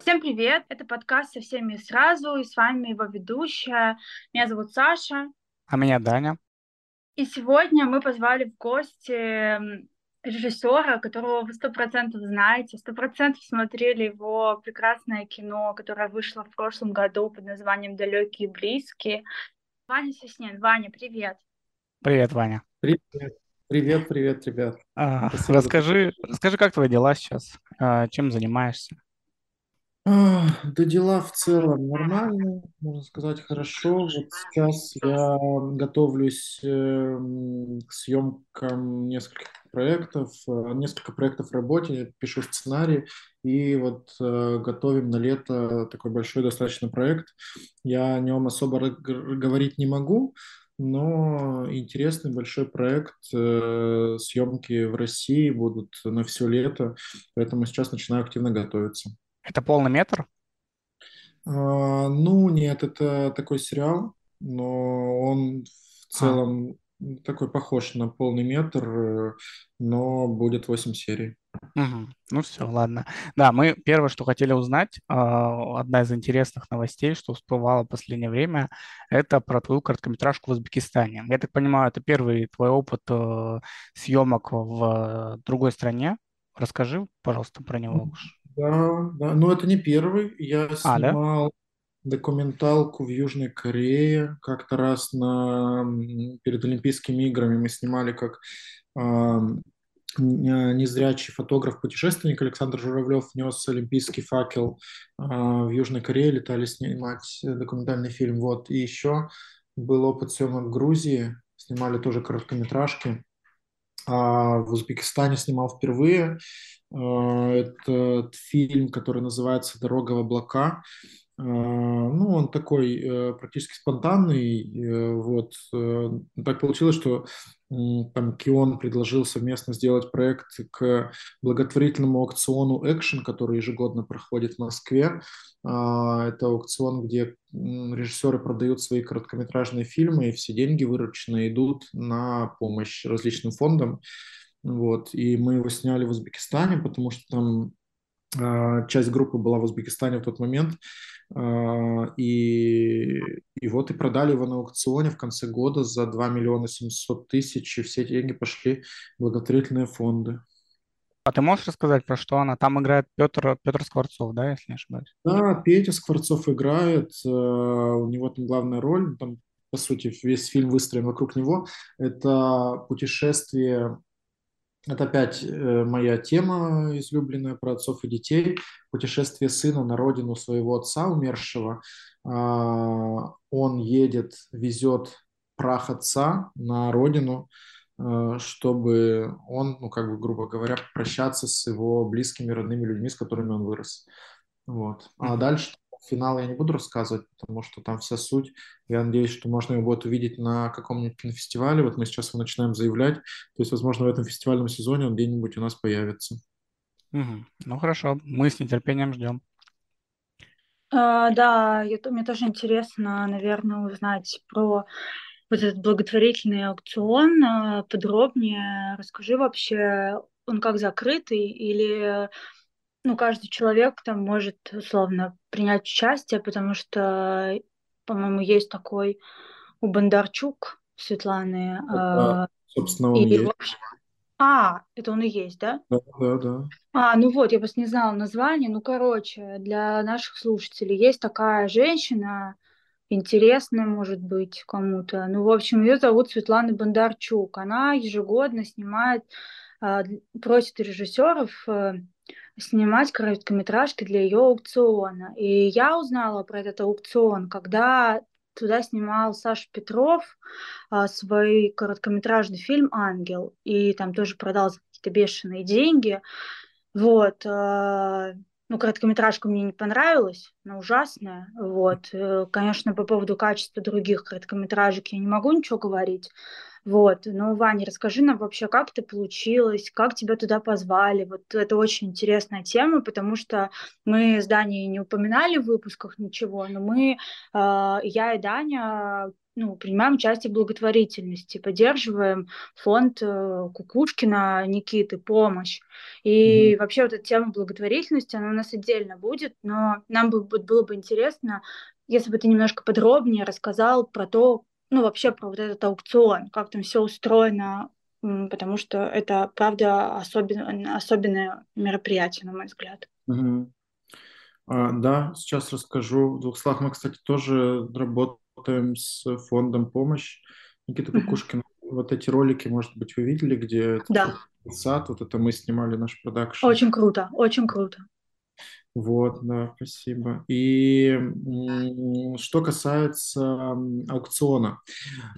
Всем привет! Это подкаст «Со всеми сразу» и с вами его ведущая. Меня зовут Саша. А меня Даня. И сегодня мы позвали в гости режиссера, которого вы сто процентов знаете, сто процентов смотрели его прекрасное кино, которое вышло в прошлом году под названием «Далекие и близкие». Ваня Соснин. Ваня, привет. Привет, Ваня. Привет. Привет, привет, ребят. А, расскажи, расскажи, как твои дела сейчас? А, чем занимаешься? Да дела в целом нормально, можно сказать, хорошо. Вот сейчас я готовлюсь эм, к съемкам нескольких проектов, э, несколько проектов в работе, пишу сценарий, и вот э, готовим на лето такой большой достаточно проект. Я о нем особо говорить не могу, но интересный большой проект. Э, съемки в России будут на все лето, поэтому сейчас начинаю активно готовиться. Это полный метр? А, ну, нет, это такой сериал, но он в а. целом а. такой похож на полный метр, э, но будет 8 серий. Угу. Ну все, ладно. Да, мы первое, что хотели узнать, а, одна из интересных новостей, что всплывало в последнее время, это про твою короткометражку в Узбекистане. Я так понимаю, это первый твой опыт э, съемок в другой стране. Расскажи, пожалуйста, про него. Да, да, но это не первый. Я А, да? снимал документалку в Южной Корее как-то раз на, перед Олимпийскими играми. Мы снимали, как незрячий фотограф-путешественник Александр Журавлев нес олимпийский факел а, в Южной Корее, летали снимать документальный фильм. Вот. И еще был опыт съемок в Грузии, снимали тоже короткометражки. А в Узбекистане снимал впервые. А, этот фильм, который называется «Дорога в облака». А, ну, он такой э, практически спонтанный. Э, вот. Э, так получилось, что там Кион предложил совместно сделать проект к благотворительному аукциону Action, который ежегодно проходит в Москве. А, это аукцион, где режиссеры продают свои короткометражные фильмы, и все деньги вырученные идут на помощь различным фондам. Вот. И мы его сняли в Узбекистане, потому что там часть группы была в Узбекистане в тот момент. Э, и, и вот и продали его на аукционе в конце года за 2 миллиона 700 тысяч, и все деньги пошли в благотворительные фонды. А ты можешь рассказать, про что она? Там играет Петр, Петр Скворцов, да, если не ошибаюсь? Да, Петя Скворцов играет, э, у него там главная роль, там, по сути, весь фильм выстроен вокруг него. Это путешествие это опять э, моя тема излюбленная про отцов и детей. Путешествие сына на родину своего отца умершего. А, он едет, везет прах отца на родину, э, чтобы он, ну, как бы, грубо говоря, прощаться с его близкими, родными людьми, с которыми он вырос. Вот. А дальше Финал я не буду рассказывать, потому что там вся суть. Я надеюсь, что можно его будет увидеть на каком-нибудь кинофестивале. Вот мы сейчас его начинаем заявлять. То есть, возможно, в этом фестивальном сезоне он где-нибудь у нас появится. Угу. Ну хорошо, мы с нетерпением ждем. А, да, я, мне тоже интересно, наверное, узнать про вот этот благотворительный аукцион а, подробнее. Расскажи вообще, он как закрытый или ну, каждый человек там может условно принять участие, потому что, по-моему, есть такой у Бондарчук Светланы. Да, э, собственно, он и есть. А, это он и есть, да? Да, да, да. А, ну вот, я просто не знала название. Ну, короче, для наших слушателей есть такая женщина, интересная, может быть, кому-то. Ну, в общем, ее зовут Светлана Бондарчук. Она ежегодно снимает, а, просит режиссеров э, снимать короткометражки для ее аукциона. И я узнала про этот аукцион, когда туда снимал Саша Петров а, свой короткометражный фильм «Ангел». И там тоже продал какие-то бешеные деньги. Вот. А, ну, короткометражка мне не понравилась, она ужасная. Вот. Э, конечно, по поводу качества других короткометражек я не могу ничего говорить. Вот, ну, Ваня, расскажи нам вообще, как это получилось, как тебя туда позвали. Вот это очень интересная тема, потому что мы с Даней не упоминали в выпусках ничего, но мы, э, я и Даня, ну, принимаем участие в благотворительности, поддерживаем фонд э, Кукушкина Никиты «Помощь». И mm-hmm. вообще вот эта тема благотворительности, она у нас отдельно будет, но нам бы, было бы интересно, если бы ты немножко подробнее рассказал про то, ну, вообще про вот этот аукцион, как там все устроено, потому что это, правда, особен, особенное мероприятие, на мой взгляд. Угу. А, да, сейчас расскажу. В двух словах мы, кстати, тоже работаем с фондом «Помощь». Никита Кукушкин, угу. вот эти ролики, может быть, вы видели, где да. сад, вот это мы снимали наш продакшн. Очень круто, очень круто. Вот, да, спасибо. И что касается аукциона.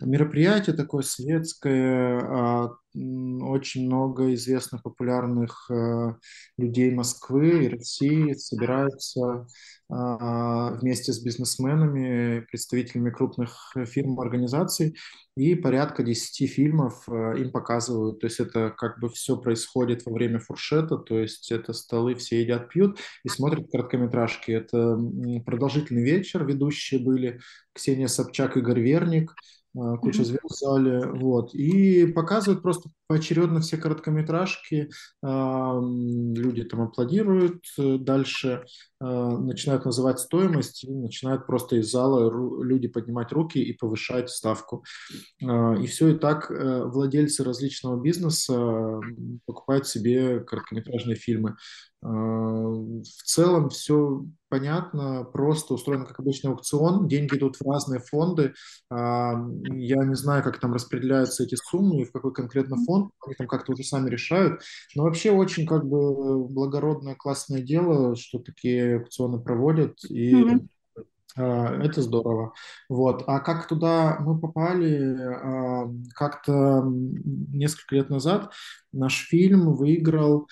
Мероприятие такое светское, а, очень много известных популярных э, людей Москвы и России собираются вместе с бизнесменами, представителями крупных фирм, организаций, и порядка 10 фильмов э, им показывают. То есть это как бы все происходит во время фуршета, то есть это столы, все едят, пьют и смотрят короткометражки. Это продолжительный вечер, ведущие были Ксения Собчак, Игорь Верник – а, куча звезд в зале, вот, и показывают просто поочередно все короткометражки, люди там аплодируют, э, дальше а, начинают называть стоимость, и начинают просто из зала люди поднимать руки и повышать ставку. А, и все и так э, владельцы различного бизнеса покупают себе короткометражные фильмы. В целом все понятно, просто устроено как обычный аукцион, деньги идут в разные фонды, я не знаю, как там распределяются эти суммы и в какой конкретно фонд, они там как-то уже сами решают, но вообще очень как бы благородное, классное дело, что такие аукционы проводят, и mm-hmm. Это здорово. Вот. А как туда мы попали? Как-то несколько лет назад наш фильм выиграл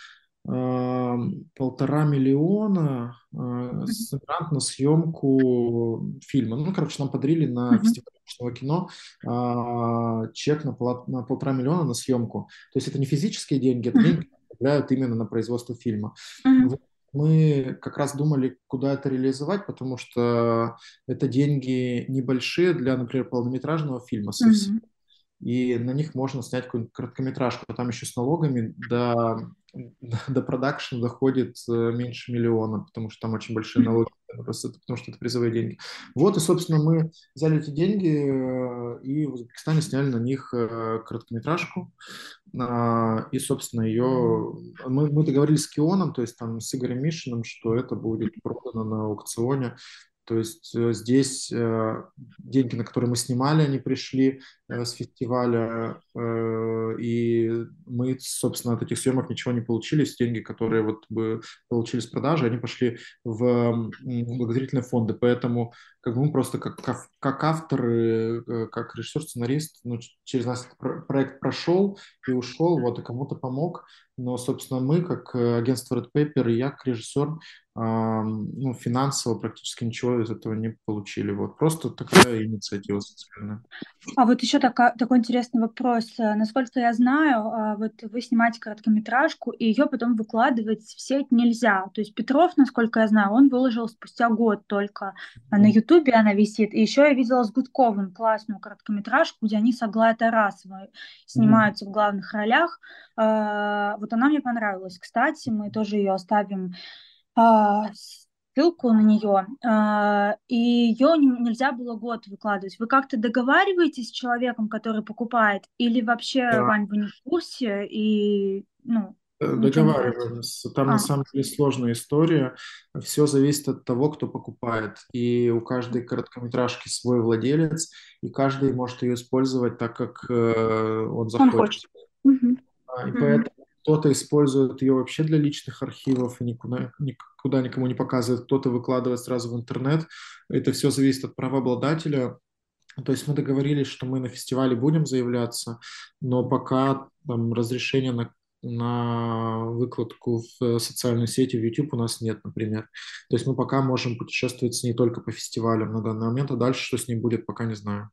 полтора миллиона э, грант на съемку фильма. Ну, короче, нам подарили на mm-hmm. фестиваль кино а, чек на, пол, на полтора миллиона на съемку. То есть это не физические деньги, это деньги направляют именно на производство фильма. Mm-hmm. Вот мы как раз думали, куда это реализовать, потому что это деньги небольшие для, например, полнометражного фильма. Mm-hmm и на них можно снять какую-нибудь короткометражку. Там еще с налогами до, до продакшена доходит э, меньше миллиона, потому что там очень большие налоги, просто потому что это призовые деньги. Вот, и, собственно, мы взяли эти деньги э, и в Узбекистане сняли на них э, короткометражку. А, и, собственно, ее... Мы, мы договорились с Кионом, то есть там с Игорем Мишиным, что это будет продано на аукционе то есть э, здесь э, деньги, на которые мы снимали, они пришли э, с фестиваля, и мы, собственно, от этих съемок ничего не получили. Деньги, которые вот бы получили с продажи, они пошли в благотворительные фонды. Поэтому как бы мы просто как, как авторы, как режиссер, сценарист, ну, через нас проект прошел и ушел, вот, и кому-то помог. Но, собственно, мы, как агентство Red Paper, и я, как режиссер, ну, финансово практически ничего из этого не получили. Вот просто такая инициатива социальная. А вот еще такая, такой интересный вопрос. Насколько я знаю, а, вот вы снимаете короткометражку, и ее потом выкладывать в сеть нельзя. То есть Петров, насколько я знаю, он выложил спустя год только. Mm-hmm. На Ютубе она висит. И еще я видела с Гудковым классную короткометражку, где они с Аглая Тарасовой снимаются mm-hmm. в главных ролях. А, вот она мне понравилась. Кстати, мы тоже ее оставим ссылку на нее, а, и ее нельзя было год выкладывать. Вы как-то договариваетесь с человеком, который покупает, или вообще, да. Вань, вы не в курсе, и, ну, э, Договариваемся. Там а. на самом деле сложная история. Все зависит от того, кто покупает. И у каждой короткометражки свой владелец, и каждый может ее использовать так, как э, он захочет. Он хочет. Угу. И угу. поэтому кто-то использует ее вообще для личных архивов и никуда, никуда никому не показывает, кто-то выкладывает сразу в интернет. Это все зависит от правообладателя. То есть мы договорились, что мы на фестивале будем заявляться, но пока там, разрешения на, на выкладку в социальные сети, в YouTube у нас нет, например. То есть мы пока можем путешествовать с ней только по фестивалям на данный момент, а дальше что с ней будет, пока не знаю.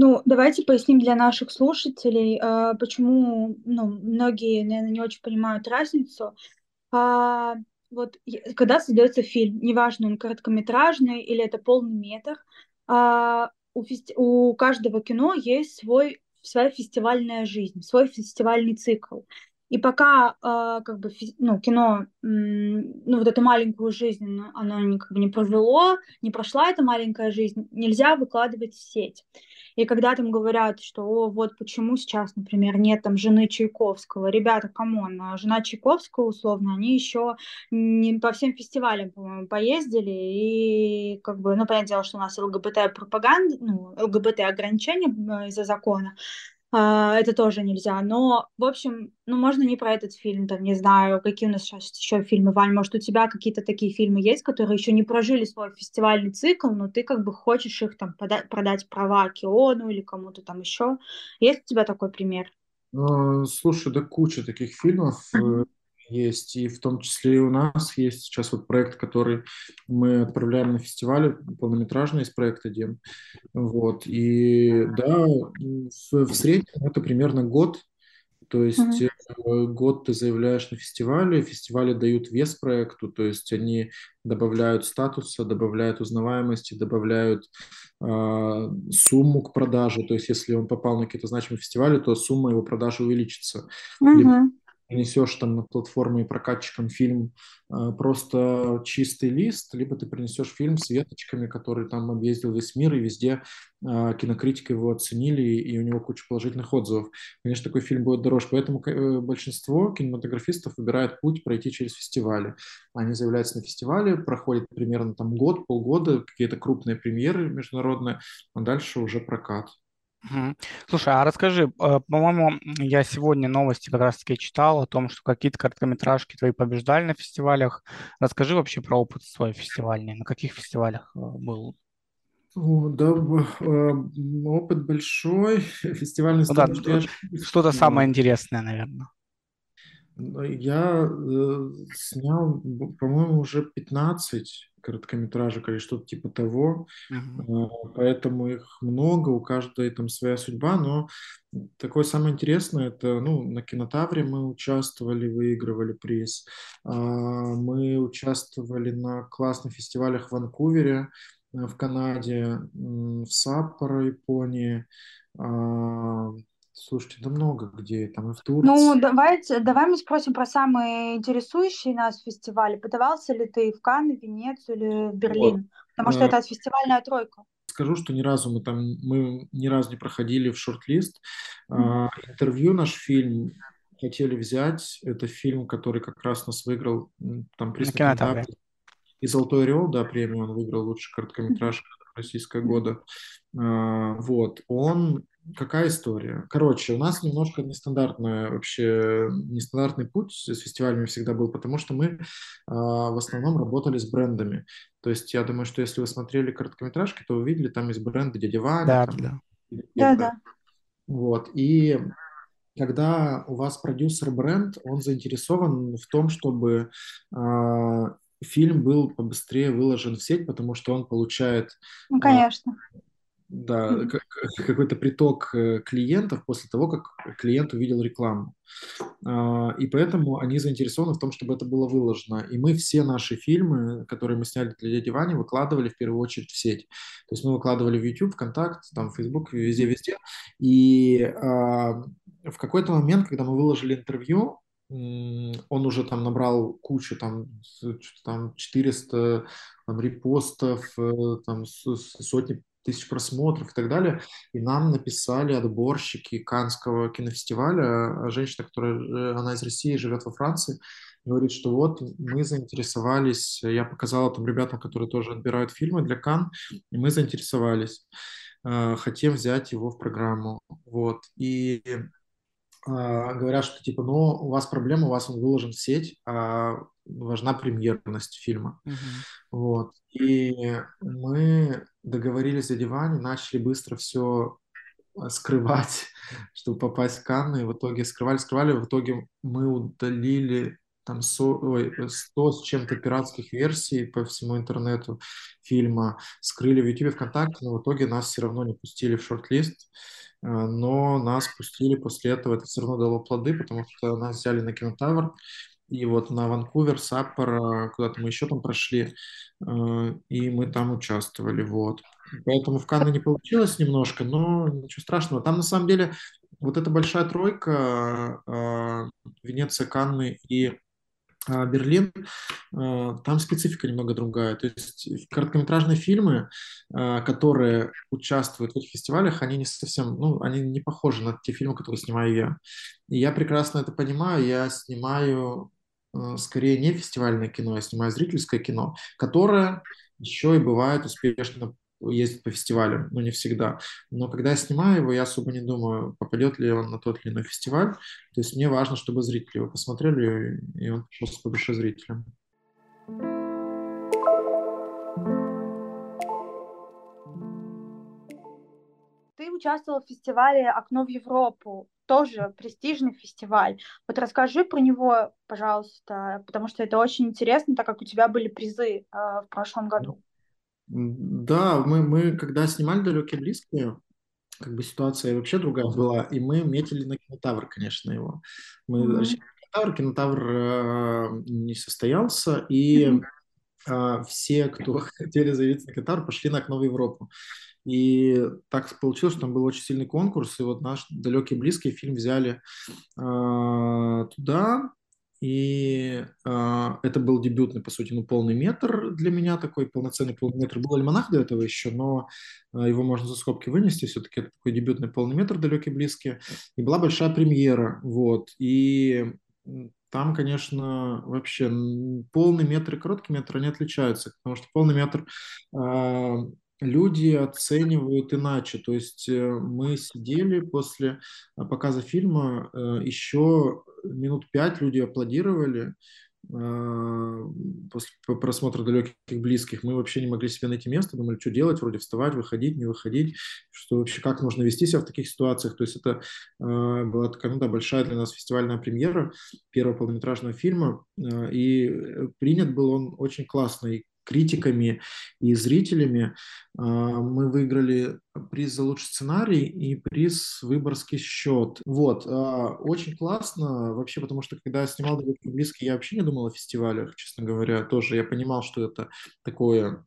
Ну, давайте поясним для наших слушателей, э, почему ну, многие, наверное, не очень понимают разницу. А, вот когда создается фильм, неважно, он короткометражный или это полный метр, а, у, фести... у каждого кино есть свой, своя фестивальная жизнь, свой фестивальный цикл. И пока э, как бы ну, кино, ну вот эту маленькую жизнь, оно не, как бы не провело, не прошла эта маленькая жизнь, нельзя выкладывать в сеть. И когда там говорят, что о, вот почему сейчас, например, нет там жены Чайковского, ребята, come on, а жена Чайковского, условно, они еще не по всем фестивалям, по-моему, поездили, и как бы, ну, понятное дело, что у нас ЛГБТ-пропаганда, ну, ЛГБТ-ограничения из-за закона, а, это тоже нельзя. Но, в общем, ну, можно не про этот фильм, там, не знаю, какие у нас сейчас еще фильмы, Вань, может, у тебя какие-то такие фильмы есть, которые еще не прожили свой фестивальный цикл, но ты как бы хочешь их там подать, продать права Киону или кому-то там еще. Есть у тебя такой пример? А, слушай, да куча таких фильмов. Mm-hmm есть, и в том числе и у нас есть сейчас вот проект, который мы отправляем на фестиваль, полнометражный из проекта Дем. Вот, и да, в, в среднем это примерно год, то есть mm-hmm. год ты заявляешь на фестивале, фестивали дают вес проекту, то есть они добавляют статуса, добавляют узнаваемости, добавляют э, сумму к продаже. То есть если он попал на какие-то значимые фестивали, то сумма его продажи увеличится. Mm-hmm. Либо принесешь там на платформе прокатчикам фильм э, просто чистый лист, либо ты принесешь фильм с веточками, который там объездил весь мир, и везде э, кинокритики его оценили, и у него куча положительных отзывов. Конечно, такой фильм будет дороже, поэтому э, большинство кинематографистов выбирают путь пройти через фестивали. Они заявляются на фестивале, проходит примерно там год, полгода, какие-то крупные премьеры международные, а дальше уже прокат. Слушай, а расскажи, э, по-моему, я сегодня новости как раз-таки читал о том, что какие-то короткометражки твои побеждали на фестивалях. Расскажи вообще про опыт свой фестивальный. На каких фестивалях э, был? да, э, опыт большой, фестивальный ну, да, Что-то самое интересное, наверное. Я э, снял, по-моему, уже 15 короткометражек или что-то типа того, uh-huh. поэтому их много, у каждой там своя судьба, но такое самое интересное, это, ну, на Кинотавре мы участвовали, выигрывали приз, а, мы участвовали на классных фестивалях в Ванкувере, э, в Канаде, в Саппоро, Японии, а, Слушайте, да много где, там и в Турции. Ну, давайте, давай мы спросим про самые интересующие нас фестивали. Подавался ли ты в Канны, в Венецию или в Берлин? Вот. Потому что это фестивальная тройка. Скажу, что ни разу мы там, мы ни разу не проходили в шорт-лист. Mm. интервью наш фильм хотели взять. Это фильм, который как раз нас выиграл там приз и Золотой Орел, да, премию он выиграл лучший короткометражка российского года. А, вот, он какая история? Короче, у нас немножко нестандартная вообще, нестандартный путь с фестивалями всегда был, потому что мы э, в основном работали с брендами. То есть я думаю, что если вы смотрели короткометражки, то вы видели, там есть бренды Дядя Ваня. Да, там, да. Да, да. Вот, и когда у вас продюсер-бренд, он заинтересован в том, чтобы э, фильм был побыстрее выложен в сеть, потому что он получает... Ну, конечно да, какой-то приток э, клиентов после того, как клиент увидел рекламу. А, и поэтому они заинтересованы в том, чтобы это было выложено. И мы все наши фильмы, которые мы сняли для дяди Вани, выкладывали в первую очередь в сеть. То есть мы выкладывали в YouTube, ВКонтакт, там, в Facebook, везде-везде. И а, в какой-то момент, когда мы выложили интервью, он уже там набрал кучу, там, там 400 там, репостов, э, там, сотни тысяч просмотров и так далее. И нам написали отборщики Канского кинофестиваля, а женщина, которая, э, она из России, живет во Франции, говорит, что вот мы заинтересовались, я показала там ребятам, которые тоже отбирают фильмы для Кан, и мы заинтересовались, э, хотим взять его в программу. Вот. И говорят, что типа, ну, у вас проблема, у вас он выложен в сеть, а важна премьерность фильма. Uh-huh. Вот. И мы договорились о диване, начали быстро все скрывать, чтобы попасть в Канны, и в итоге скрывали, скрывали, в итоге мы удалили там 100, ой, 100 с чем-то пиратских версий по всему интернету фильма, скрыли в YouTube ВКонтакте, но в итоге нас все равно не пустили в шорт-лист, но нас пустили после этого, это все равно дало плоды, потому что нас взяли на Кинотавр, и вот на Ванкувер, Саппоро, куда-то мы еще там прошли, и мы там участвовали, вот. Поэтому в Канне не получилось немножко, но ничего страшного. Там на самом деле вот эта большая тройка, Венеция, Канны и Берлин, там специфика немного другая. То есть короткометражные фильмы, которые участвуют в этих фестивалях, они не совсем, ну, они не похожи на те фильмы, которые снимаю я. И я прекрасно это понимаю. Я снимаю скорее не фестивальное кино, я снимаю зрительское кино, которое еще и бывает успешно ездит по фестивалям, но не всегда. Но когда я снимаю его, я особо не думаю, попадет ли он на тот или иной фестиваль. То есть мне важно, чтобы зрители его посмотрели, и он просто по душе зрителям. Ты участвовал в фестивале «Окно в Европу», тоже престижный фестиваль. Вот расскажи про него, пожалуйста, потому что это очень интересно, так как у тебя были призы э, в прошлом году. Да, мы, мы когда снимали «Далекие близкие», как бы ситуация вообще другая была, и мы метили на кинотавр, конечно, его. Мы mm-hmm. кинотавр, кинотавр э, не состоялся, и э, все, кто хотели заявиться на кинотавр, пошли на окно в Европу. И так получилось, что там был очень сильный конкурс, и вот наш «Далекий близкий» фильм взяли э, туда, и э, это был дебютный, по сути, ну, полный метр для меня такой, полноценный полный метр. Был альманах до этого еще, но э, его можно за скобки вынести, все-таки это такой дебютный полный метр, далекий, близкий. И была большая премьера, вот. И там, конечно, вообще полный метр и короткий метр, они отличаются, потому что полный метр э, люди оценивают иначе. То есть э, мы сидели после э, показа фильма, э, еще минут пять люди аплодировали после просмотра далеких близких. Мы вообще не могли себе найти место, думали, что делать, вроде вставать, выходить, не выходить, что вообще как нужно вести себя в таких ситуациях. То есть это была такая, ну да, большая для нас фестивальная премьера первого полнометражного фильма, и принят был он очень классный критиками и зрителями. А, мы выиграли приз за лучший сценарий и приз «Выборгский счет». Вот, а, очень классно вообще, потому что когда я снимал «Далекий близкий», я вообще не думал о фестивалях, честно говоря, тоже. Я понимал, что это такое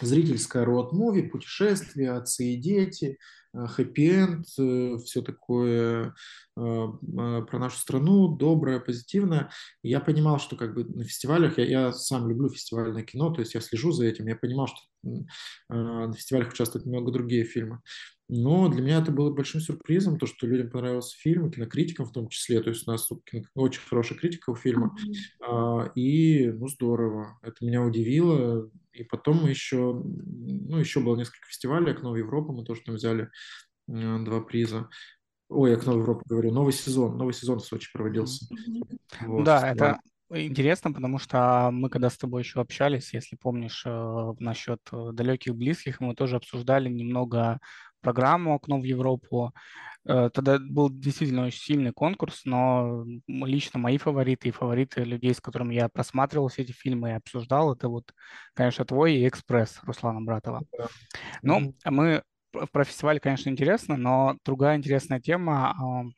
зрительское род-муви, путешествия, отцы и дети, хэппи-энд, э, все такое э, про нашу страну, доброе, позитивное. И я понимал, что как бы на фестивалях, я, я сам люблю фестивальное кино, то есть я слежу за этим, я понимал, что на фестивалях участвуют много другие фильмы. Но для меня это было большим сюрпризом, то, что людям понравился фильм, кинокритикам в том числе. То есть у нас очень хорошая критика у фильма. Mm-hmm. И, ну, здорово. Это меня удивило. И потом мы еще, ну, еще было несколько фестивалей, «Окно в Европу», мы тоже там взяли два приза. Ой, «Окно в Европу» говорю, новый сезон, новый сезон в Сочи проводился. Вот, да, это интересно, потому что мы когда с тобой еще общались, если помнишь, э, насчет э, далеких близких, мы тоже обсуждали немного программу «Окно в Европу». Э, тогда был действительно очень сильный конкурс, но лично мои фавориты и фавориты людей, с которыми я просматривал все эти фильмы и обсуждал, это вот, конечно, твой и «Экспресс» Руслана Братова. Да. Ну, мы про фестиваль, конечно, интересно, но другая интересная тема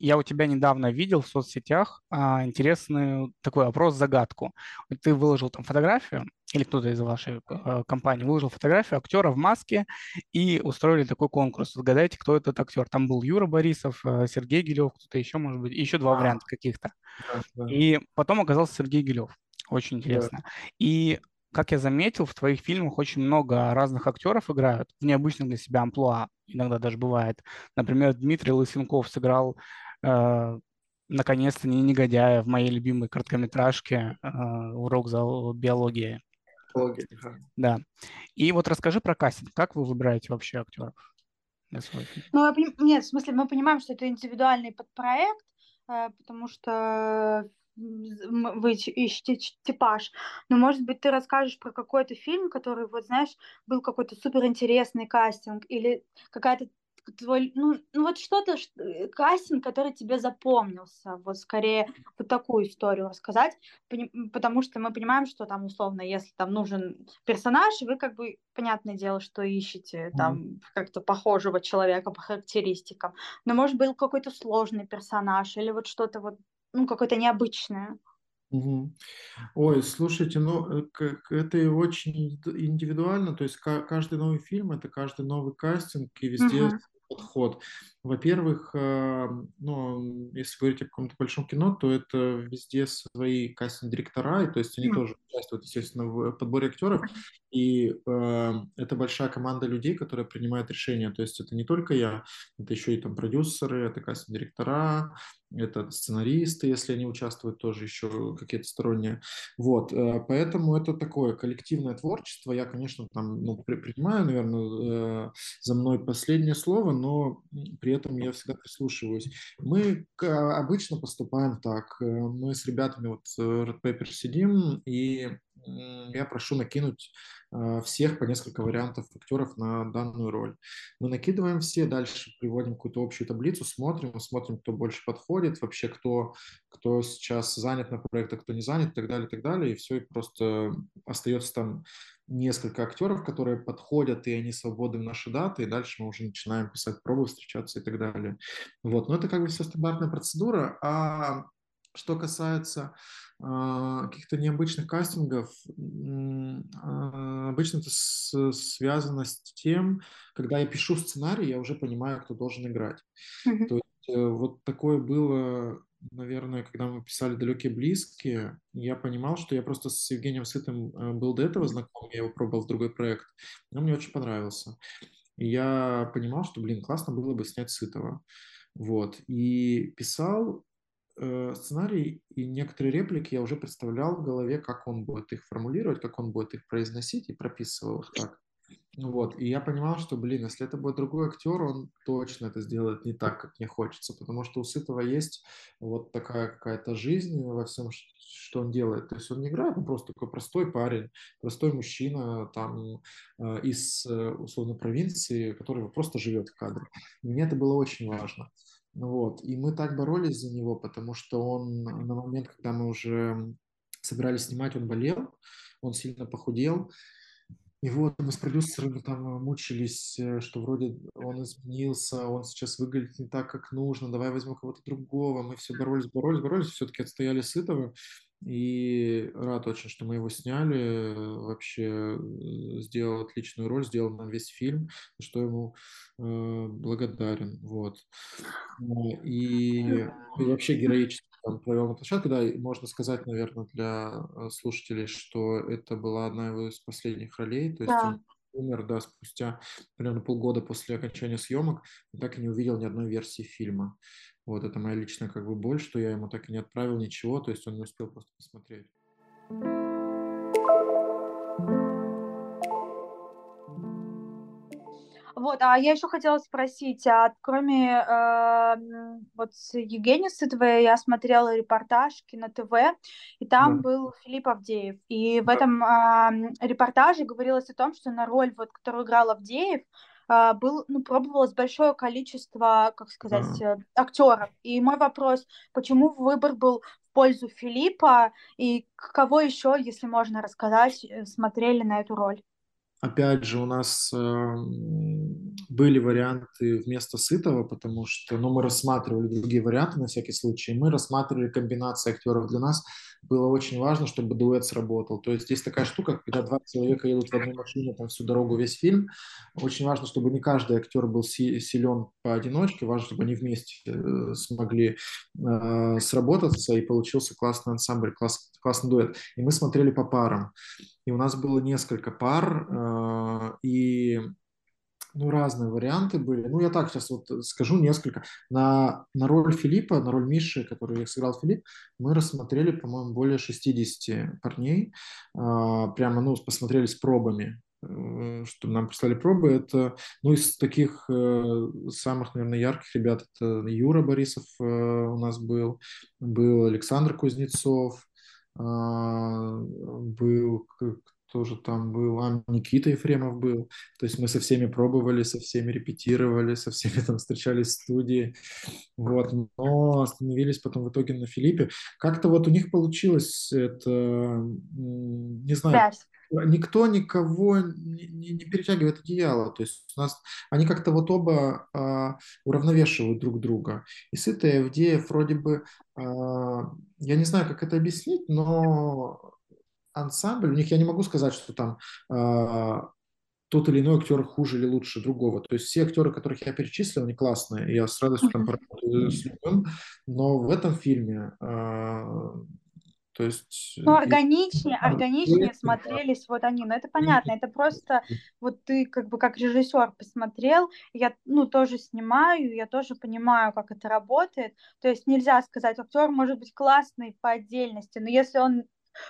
я у тебя недавно видел в соцсетях а, интересный такой опрос-загадку. Ты выложил там фотографию, или кто-то из вашей а, компании выложил фотографию актера в маске и устроили такой конкурс. Угадайте, кто этот актер. Там был Юра Борисов, а, Сергей Гилев, кто-то еще, может быть, еще два варианта каких-то. Да, да. И потом оказался Сергей Гилев. Очень интересно. Да. И как я заметил, в твоих фильмах очень много разных актеров играют в необычных для себя амплуа. Иногда даже бывает. Например, Дмитрий Лысенков сыграл Э, наконец-то не негодяя в моей любимой короткометражке э, «Урок за биологии». Да. И вот расскажи про кастинг. Как вы выбираете вообще актеров? Ну, нет, в смысле, мы понимаем, что это индивидуальный подпроект, э, потому что вы ищете типаж. Но, может быть, ты расскажешь про какой-то фильм, который, вот, знаешь, был какой-то суперинтересный кастинг, или какая-то твой, ну, ну вот что-то, э, кастинг, который тебе запомнился, вот скорее вот такую историю рассказать, потому что мы понимаем, что там условно, если там нужен персонаж, вы как бы, понятное дело, что ищете там mm-hmm. как-то похожего человека по характеристикам, но может был какой-то сложный персонаж или вот что-то вот, ну, какое-то необычное. Угу. Ой, слушайте, ну э, это очень индивидуально, то есть каждый новый фильм это каждый новый кастинг и везде угу. Подход. Во-первых, э, ну, если говорить о каком-то большом кино, то это везде свои кастинг-директора, и то есть они тоже участвуют, естественно, в подборе актеров, и э, это большая команда людей, которые принимают решения, то есть это не только я, это еще и там продюсеры, это кастинг-директора, это сценаристы, если они участвуют, тоже еще какие-то сторонние. Вот, э, поэтому это такое коллективное творчество. Я, конечно, там ну, принимаю, наверное, э, за мной последнее слово, но при этом я всегда прислушиваюсь. Мы обычно поступаем так. Э, мы с ребятами вот Red Paper сидим, и я прошу накинуть э, всех по несколько вариантов актеров на данную роль. Мы накидываем все, дальше приводим какую-то общую таблицу, смотрим, смотрим, кто больше подходит, вообще кто, кто сейчас занят на проектах, кто не занят, и так далее, и так далее. И все, и просто остается там несколько актеров, которые подходят, и они свободны в наши даты, и дальше мы уже начинаем писать пробы, встречаться и так далее. Вот, но это как бы все стандартная процедура, а что касается э, каких-то необычных кастингов, э, обычно это с, связано с тем, когда я пишу сценарий, я уже понимаю, кто должен играть. Mm-hmm. То есть э, вот такое было, наверное, когда мы писали «Далекие близкие», я понимал, что я просто с Евгением Сытым э, был до этого знаком, я его пробовал в другой проект, но мне очень понравился. И я понимал, что, блин, классно было бы снять Сытого. Вот. И писал Э, сценарий и некоторые реплики я уже представлял в голове, как он будет их формулировать, как он будет их произносить и прописывал их так. Вот. И я понимал, что, блин, если это будет другой актер, он точно это сделает не так, как мне хочется, потому что у Сытого есть вот такая какая-то жизнь во всем, что он делает. То есть он не играет, он просто такой простой парень, простой мужчина там э, из, э, условно, провинции, который просто живет в кадре. И мне это было очень важно. Вот. И мы так боролись за него, потому что он на момент, когда мы уже собирались снимать, он болел, он сильно похудел. И вот мы с продюсерами там мучились, э, что вроде он изменился, он сейчас выглядит не так, как нужно, давай возьмем кого-то другого. Мы все боролись, боролись, боролись, все-таки отстояли Сытого. И рад очень, что мы его сняли. Вообще э, сделал отличную роль, сделал нам весь фильм, за что ему э, благодарен. Вот. Э, и, и вообще героически там провел на площадке. Да, можно сказать, наверное, для э, слушателей, что это была одна его из последних ролей. То есть да. он умер, да, спустя примерно полгода после окончания съемок, и так и не увидел ни одной версии фильма. Вот это моя личная как бы боль, что я ему так и не отправил ничего, то есть он не успел просто посмотреть. Вот, а я еще хотела спросить, а кроме э, вот с Евгенией Сытовой я смотрела репортаж Кино ТВ, и там да. был Филипп Авдеев. И в этом э, репортаже говорилось о том, что на роль, вот, которую играл Авдеев, был, ну, пробовалось большое количество, как сказать, mm. актеров. И мой вопрос, почему выбор был в пользу Филиппа, и кого еще, если можно рассказать, э, смотрели на эту роль? Опять же, у нас э, были варианты вместо сытого, потому что ну, мы рассматривали другие варианты на всякий случай. Мы рассматривали комбинации актеров. Для нас было очень важно, чтобы дуэт сработал. То есть есть такая штука, когда два человека едут в одну машину там всю дорогу, весь фильм. Очень важно, чтобы не каждый актер был силен поодиночке, важно, чтобы они вместе э, смогли э, сработаться, и получился классный ансамбль, класс, классный дуэт. И мы смотрели по парам. И у нас было несколько пар, э, и ну, разные варианты были. Ну, я так сейчас вот скажу несколько. На, на роль Филиппа, на роль Миши, которую сыграл Филипп, мы рассмотрели, по-моему, более 60 парней. А, прямо, ну, посмотрели с пробами э, что нам прислали пробы, это, ну, из таких э, самых, наверное, ярких ребят, это Юра Борисов э, у нас был, был Александр Кузнецов, э, был тоже там был, а Никита Ефремов был. То есть мы со всеми пробовали, со всеми репетировали, со всеми там встречались в студии. Вот, но остановились потом в итоге на Филиппе. Как-то вот у них получилось это, не знаю, Связь. никто никого не, не, не перетягивает одеяло. То есть у нас они как-то вот оба а, уравновешивают друг друга. И Сыта и Авдеев вроде бы, а, я не знаю, как это объяснить, но ансамбль, у них я не могу сказать, что там э, тот или иной актер хуже или лучше другого. То есть все актеры, которых я перечислил, они классные. Я с радостью там поработаю с любым. Но в этом фильме э, то есть... Ну, органичнее, органичнее смотрелись вот они. Но это понятно, это просто вот ты как бы как режиссер посмотрел, я, ну, тоже снимаю, я тоже понимаю, как это работает. То есть нельзя сказать, актер может быть классный по отдельности, но если он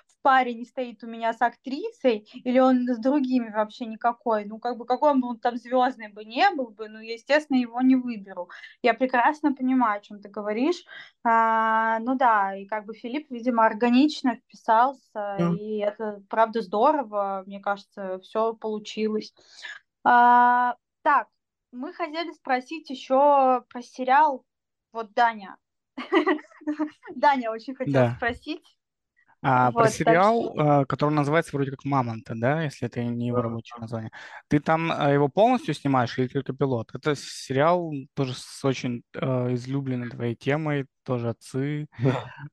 в паре не стоит у меня с актрисой, или он с другими вообще никакой, ну, как бы, какой он там звездный бы не был бы, ну, естественно, его не выберу. Я прекрасно понимаю, о чем ты говоришь. А, ну да, и как бы Филипп, видимо, органично вписался, yeah. и это, правда, здорово, мне кажется, все получилось. А, так, мы хотели спросить еще про сериал, вот Даня. Даня очень хотел спросить. А про сериал, что... который называется вроде как «Мамонта», да, если это не его рабочее название. Ты там а, его полностью снимаешь или только пилот? Это сериал тоже с очень э, излюбленной твоей темой, тоже отцы,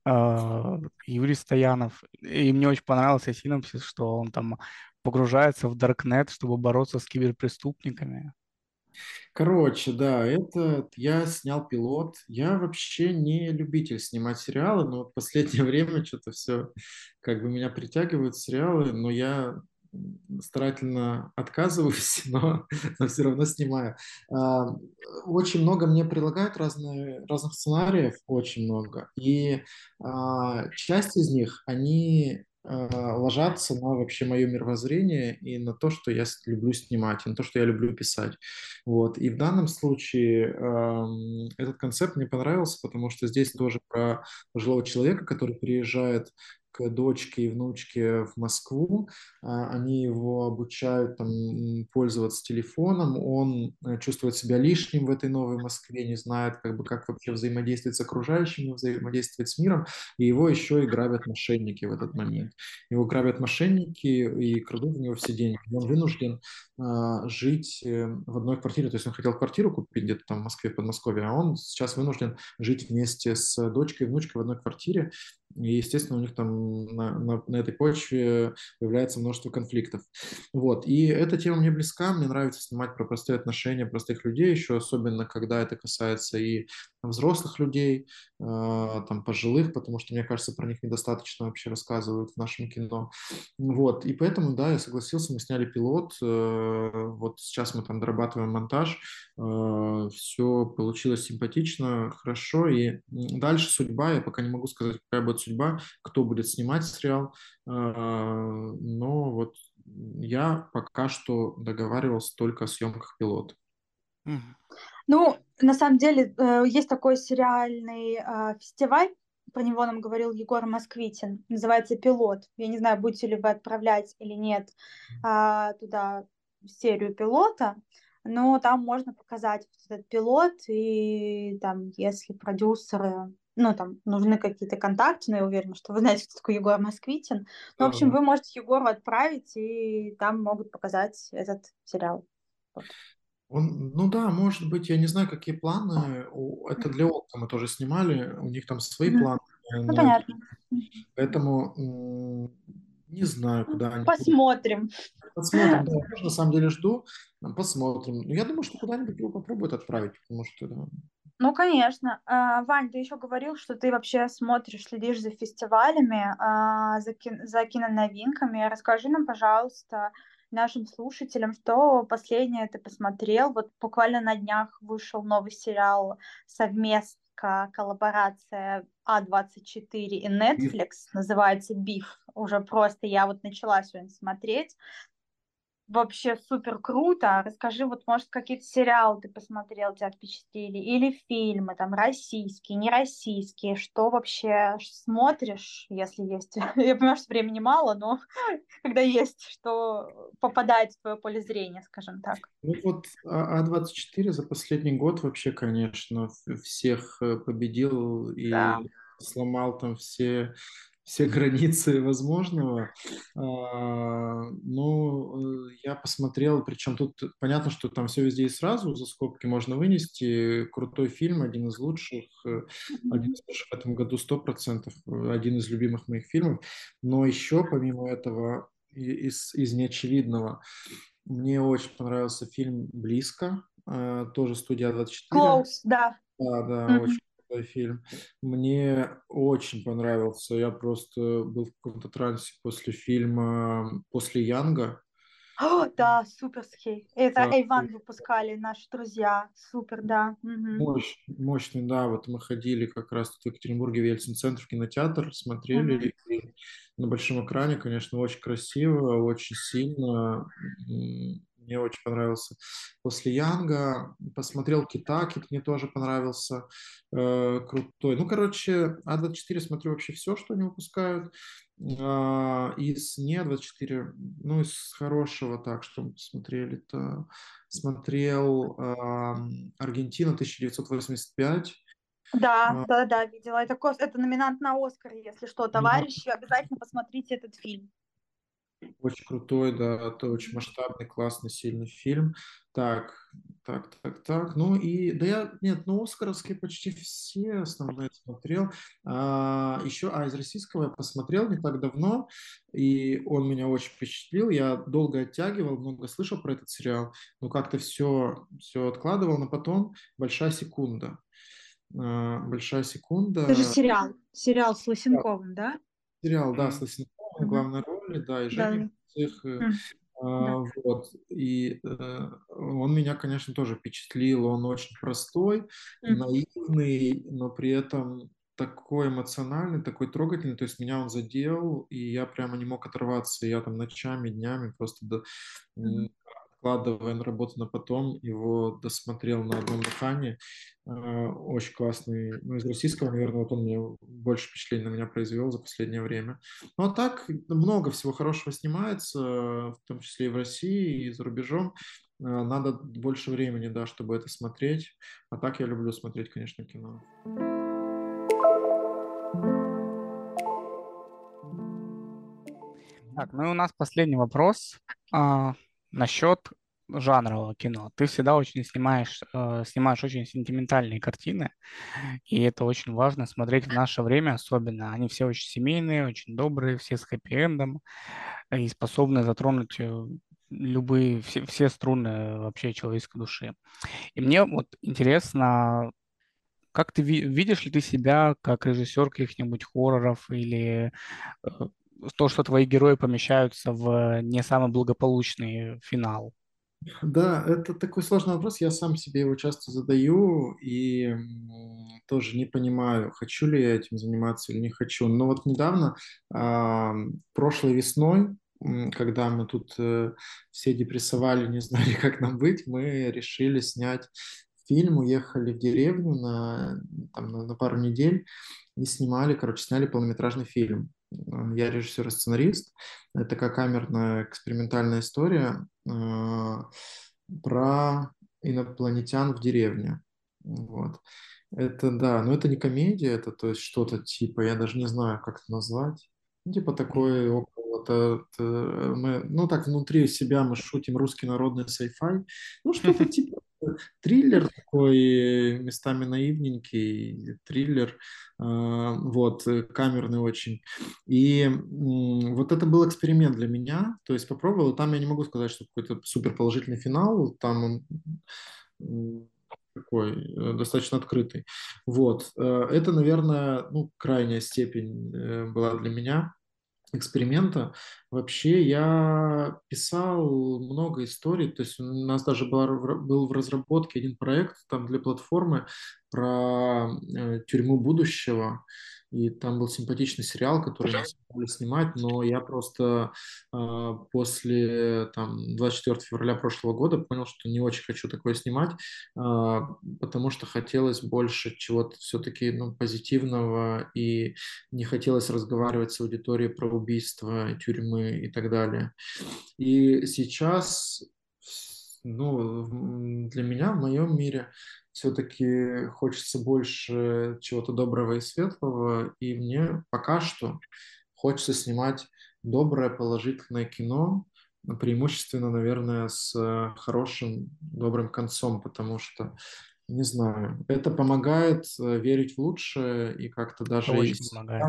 э, Юрий Стоянов. И мне очень понравился синопсис, что он там погружается в Даркнет, чтобы бороться с киберпреступниками. Короче, да, это я снял пилот. Я вообще не любитель снимать сериалы, но вот последнее время что-то все как бы меня притягивают сериалы, но я старательно отказываюсь, но, но все равно снимаю. А, очень много мне предлагают разные, разных сценариев, очень много. И а, часть из них, они ложатся на вообще мое мировоззрение и на то, что я люблю снимать, и на то, что я люблю писать. Вот. И в данном случае э, этот концепт мне понравился, потому что здесь тоже про пожилого человека, который приезжает дочке и внучке в Москву. А, они его обучают там, пользоваться телефоном. Он э, чувствует себя лишним в этой новой Москве, не знает, как, бы, как вообще взаимодействовать с окружающими, взаимодействовать с миром. И его еще и грабят мошенники в этот момент. Его грабят мошенники и крадут у него все деньги. Он вынужден а, жить э, в одной квартире. То есть он хотел квартиру купить где-то там в Москве, Подмосковье, а он сейчас вынужден жить вместе с дочкой и внучкой в одной квартире. И, естественно, у них там на, на, на этой почве появляется множество конфликтов. Вот. И эта тема мне близка, мне нравится снимать про простые отношения простых людей, еще особенно, когда это касается и взрослых людей, э, там, пожилых, потому что, мне кажется, про них недостаточно вообще рассказывают в нашем кино. Вот. И поэтому, да, я согласился, мы сняли пилот, э, вот сейчас мы там дорабатываем монтаж, э, все получилось симпатично, хорошо, и дальше судьба, я пока не могу сказать, какая будет судьба, кто будет снимать сериал, э, но вот я пока что договаривался только о съемках пилота. Ну, на самом деле, э, есть такой сериальный э, фестиваль, про него нам говорил Егор Москвитин, называется «Пилот». Я не знаю, будете ли вы отправлять или нет а, туда серию пилота, но там можно показать этот пилот, и там, если продюсеры ну, там, нужны какие-то контакты, но я уверена, что вы знаете, кто такой Егор Москвитин. Ну, в общем, вы можете Егору отправить, и там могут показать этот сериал. Вот. Он, ну да, может быть, я не знаю, какие планы. Это для Окта мы тоже снимали, у них там свои mm-hmm. планы. Ну, понятно. Поэтому не знаю, куда они. Посмотрим. Посмотрим, да, я на самом деле жду. Посмотрим. Я думаю, что куда-нибудь его попробуют отправить, потому что да, ну, конечно. А, Вань, ты еще говорил, что ты вообще смотришь, следишь за фестивалями, а, за, кин- за киноновинками. Расскажи нам, пожалуйста, нашим слушателям, что последнее ты посмотрел. Вот буквально на днях вышел новый сериал совместка, коллаборация А24 и Netflix, называется «Биф». Уже просто я вот начала сегодня смотреть. Вообще супер круто. Расскажи, вот, может, какие-то сериалы ты посмотрел, тебя впечатлили, или фильмы, там, российские, не российские, что вообще смотришь, если есть? Я понимаю, что времени мало, но когда есть, что попадает в твое поле зрения, скажем так. Ну вот А24 за последний год вообще, конечно, всех э, победил и да. сломал там все все границы возможного. А, ну, я посмотрел, причем тут понятно, что там все везде и сразу, за скобки можно вынести. Крутой фильм, один из лучших, э, один из лучших в этом году 100%, один из любимых моих фильмов. Но еще, помимо этого, из, из неочевидного, мне очень понравился фильм «Близко», э, тоже студия 24. Close, да. Да, да, mm-hmm. очень крутой фильм. Мне очень понравился. Я просто был в каком-то трансе после фильма «После Янга». О, да, суперский. Это да. Выпускали, наши друзья. Супер, да. Угу. Мощь, мощный, да. Вот мы ходили как раз тут в Екатеринбурге в Ельцин-центр, в кинотеатр, смотрели. Угу. И на большом экране, конечно, очень красиво, очень сильно мне очень понравился. После Янга посмотрел Кита, Кит мне тоже понравился, э, крутой. Ну, короче, А24 смотрю вообще все, что они выпускают. Э, из не А24, ну, из хорошего, так, что мы посмотрели-то. Смотрел э, Аргентина 1985. Да, а, да, да, видела. Это, это номинант на Оскар, если что. Товарищи, обязательно посмотрите этот фильм. Очень крутой, да, это очень масштабный, классный, сильный фильм. Так, так, так, так. Ну и, да я, нет, ну Оскаровские почти все основные смотрел. А, еще, а из российского я посмотрел не так давно, и он меня очень впечатлил. Я долго оттягивал, много слышал про этот сериал, но как-то все, все откладывал, но потом «Большая секунда». А, «Большая секунда». Это же сериал, сериал с Лысенковым, да? да? Сериал, да, с Лысенковым в главной роли, да, и Женя да. их, mm. а, да. вот, и э, он меня, конечно, тоже впечатлил, он очень простой, mm. наивный, но при этом такой эмоциональный, такой трогательный, то есть меня он задел, и я прямо не мог оторваться, я там ночами, днями просто до, mm откладывая на работу на потом, его досмотрел на одном дыхании. А, очень классный. Ну, из российского, наверное, вот он мне больше впечатлений на меня произвел за последнее время. Ну, а так, много всего хорошего снимается, в том числе и в России, и за рубежом. А, надо больше времени, да, чтобы это смотреть. А так я люблю смотреть, конечно, кино. Так, ну и у нас последний вопрос. Насчет жанрового кино. Ты всегда очень снимаешь, э, снимаешь очень сентиментальные картины, и это очень важно смотреть в наше время особенно. Они все очень семейные, очень добрые, все с хэппи-эндом и способны затронуть э, любые, все, все струны вообще человеческой души. И мне вот интересно, как ты видишь ли ты себя как режиссер каких-нибудь хорроров или э, то, что твои герои помещаются в не самый благополучный финал? Да, это такой сложный вопрос. Я сам себе его часто задаю и тоже не понимаю, хочу ли я этим заниматься или не хочу. Но вот недавно, а, прошлой весной, когда мы тут э, все депрессовали, не знали, как нам быть, мы решили снять фильм, уехали в деревню на, там, на пару недель и снимали, короче, сняли полнометражный фильм. Я режиссер и сценарист. Это такая камерная экспериментальная история э, про инопланетян в деревне. Вот. Это, да, но это не комедия, это то есть что-то типа, я даже не знаю, как это назвать. Ну, типа такое около, то, то, мы, ну так внутри себя мы шутим русский народный sci-fi. Ну, что-то типа триллер такой, местами наивненький, триллер, а, вот, камерный очень. И вот это был эксперимент для меня, то есть попробовал, там я не могу сказать, что какой-то супер положительный финал, там он такой э, достаточно открытый. Вот, э, это, наверное, ну, крайняя степень э, была для меня эксперимента. Вообще я писал много историй, то есть у нас даже была, был в разработке один проект там для платформы про э, тюрьму будущего. И там был симпатичный сериал, который смогли снимать, но я просто э, после там, 24 февраля прошлого года понял, что не очень хочу такое снимать, э, потому что хотелось больше чего-то все-таки ну, позитивного, и не хотелось разговаривать с аудиторией про убийства, тюрьмы и так далее. И сейчас ну, для меня, в моем мире, все-таки хочется больше чего-то доброго и светлого, и мне пока что хочется снимать доброе, положительное кино, преимущественно, наверное, с хорошим, добрым концом, потому что, не знаю, это помогает э, верить в лучшее и как-то даже... Очень помогает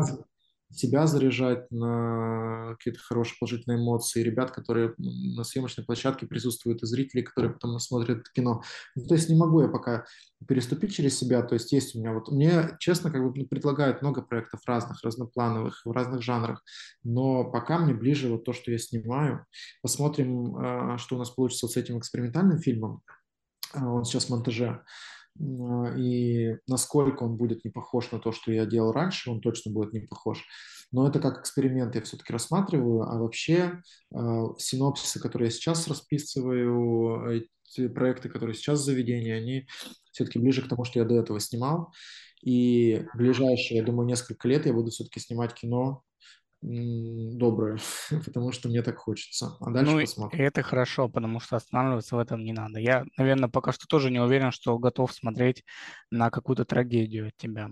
себя заряжать на какие-то хорошие положительные эмоции, ребят, которые на съемочной площадке присутствуют, и зрителей, которые потом смотрят кино. Ну, то есть не могу я пока переступить через себя, то есть есть у меня вот, мне, честно, как бы предлагают много проектов разных, разноплановых, в разных жанрах, но пока мне ближе вот то, что я снимаю. Посмотрим, а, что у нас получится вот с этим экспериментальным фильмом, а, он сейчас в монтаже, и насколько он будет не похож на то, что я делал раньше, он точно будет не похож. Но это как эксперимент я все-таки рассматриваю, а вообще э, синопсисы, которые я сейчас расписываю, эти проекты, которые сейчас заведения, они все-таки ближе к тому, что я до этого снимал. И в ближайшие, я думаю, несколько лет я буду все-таки снимать кино доброе, потому что мне так хочется. А дальше ну, посмотрим. это хорошо, потому что останавливаться в этом не надо. Я, наверное, пока что тоже не уверен, что готов смотреть на какую-то трагедию от тебя.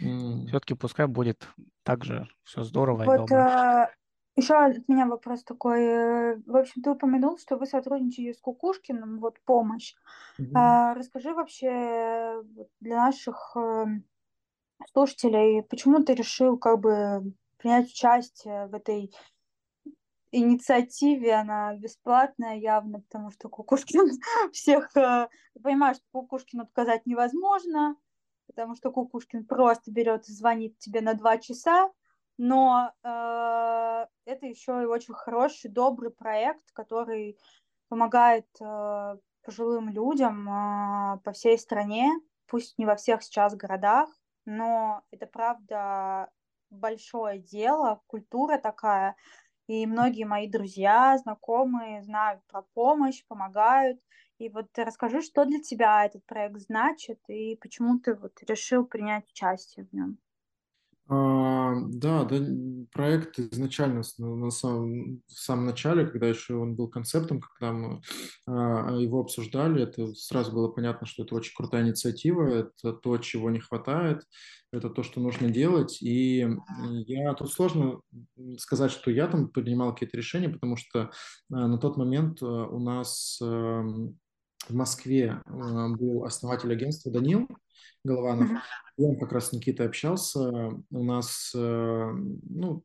Mm. Все-таки пускай будет так же все здорово вот, и добро. Э, еще от меня вопрос такой. Э, в общем, ты упомянул, что вы сотрудничаете с Кукушкиным, вот помощь. Mm-hmm. А, расскажи вообще для наших э, слушателей, почему ты решил как бы принять участие в этой инициативе, она бесплатная явно, потому что Кукушкин всех... Э, понимаешь, что Кукушкину отказать невозможно, потому что Кукушкин просто берет и звонит тебе на два часа, но э, это еще и очень хороший, добрый проект, который помогает э, пожилым людям э, по всей стране, пусть не во всех сейчас городах, но это правда большое дело, культура такая, и многие мои друзья, знакомые знают про помощь, помогают. И вот расскажи, что для тебя этот проект значит и почему ты вот решил принять участие в нем. А, да, да, проект изначально на самом, в самом начале, когда еще он был концептом, когда мы а, его обсуждали, это сразу было понятно, что это очень крутая инициатива, это то, чего не хватает, это то, что нужно делать. И я тут сложно сказать, что я там принимал какие-то решения, потому что а, на тот момент а, у нас а, в Москве а, был основатель агентства Данил, Голованов. Он как раз с Никитой общался. У нас э, ну,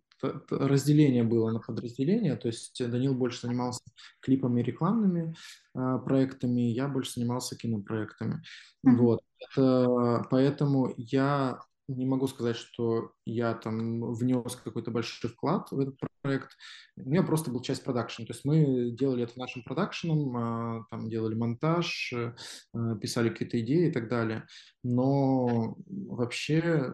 разделение было на подразделения, то есть Данил больше занимался клипами и рекламными э, проектами, я больше занимался кинопроектами. Mm-hmm. Вот. Это, поэтому я не могу сказать, что я там внес какой-то большой вклад в этот проект. У меня просто был часть продакшена. То есть мы делали это нашим продакшеном, а, там делали монтаж, э, писали какие-то идеи и так далее. Но вообще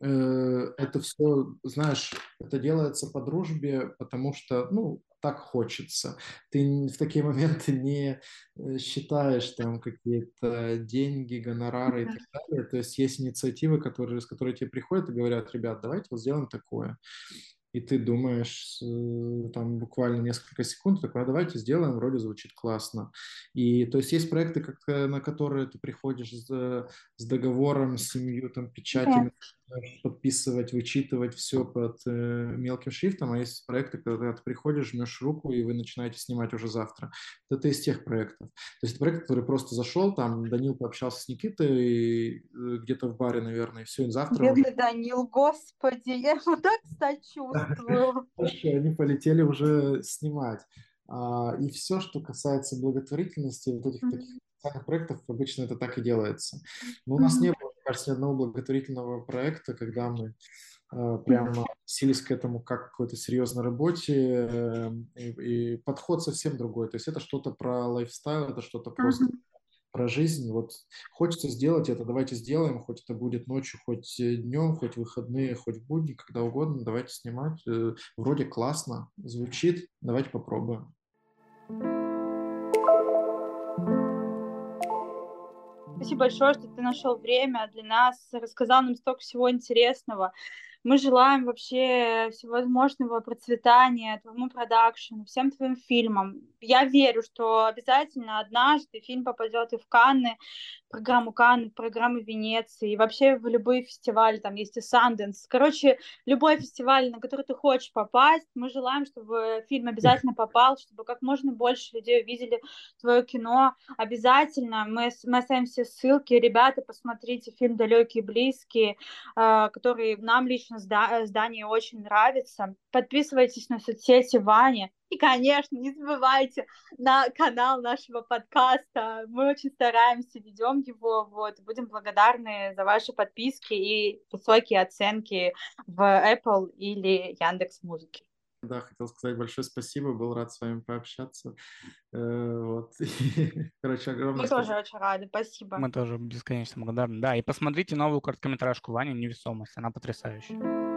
это все, знаешь, это делается по дружбе, потому что, ну, так хочется. Ты в такие моменты не э, считаешь там какие-то деньги, гонорары и так далее. То есть есть инициативы, которые, с которой тебе приходят и говорят, ребят, давайте вот сделаем такое и ты думаешь э, там буквально несколько секунд, такой, а давайте сделаем, вроде звучит классно. И то есть есть проекты, как, на которые ты приходишь с, с договором, с семью, там, печатями, да. Подписывать, вычитывать все под э, мелким шрифтом, а есть проекты, когда ты приходишь, жмешь руку, и вы начинаете снимать уже завтра. Это из тех проектов. То есть проект, который просто зашел, там Данил пообщался с Никитой э, где-то в баре, наверное, и все, и завтра... Бедный уже... Данил, господи, я его так сочувствую. Они полетели уже снимать. А, и все, что касается благотворительности, вот этих таких социальных проектов, обычно это так и делается. Но у нас не было, кажется, ни одного благотворительного проекта, когда мы а, прямо сились к этому как к какой-то серьезной работе, э, и, и подход совсем другой. То есть это что-то про лайфстайл, это что-то просто про жизнь. Вот хочется сделать это, давайте сделаем, хоть это будет ночью, хоть днем, хоть выходные, хоть в будни, когда угодно, давайте снимать. Э, вроде классно звучит, давайте попробуем. Спасибо большое, что ты нашел время для нас, рассказал нам столько всего интересного. Мы желаем вообще всевозможного процветания твоему продакшену, всем твоим фильмам. Я верю, что обязательно однажды фильм попадет и в Канны, программу Канны, программу Венеции, и вообще в любые фестивали, там есть и Санденс. Короче, любой фестиваль, на который ты хочешь попасть, мы желаем, чтобы фильм обязательно попал, чтобы как можно больше людей увидели твое кино. Обязательно мы, мы оставим все ссылки. Ребята, посмотрите фильм «Далекие близкие», э, который нам лично здание очень нравится. Подписывайтесь на соцсети Вани. И, конечно, не забывайте на канал нашего подкаста. Мы очень стараемся, ведем его. Вот. Будем благодарны за ваши подписки и высокие оценки в Apple или Яндекс Музыке. Да, хотел сказать большое спасибо, был рад с вами пообщаться. Э, вот. Короче, огромное Мы тоже очень рады, спасибо. Мы тоже бесконечно благодарны. Да, и посмотрите новую короткометражку Вани «Невесомость», она потрясающая.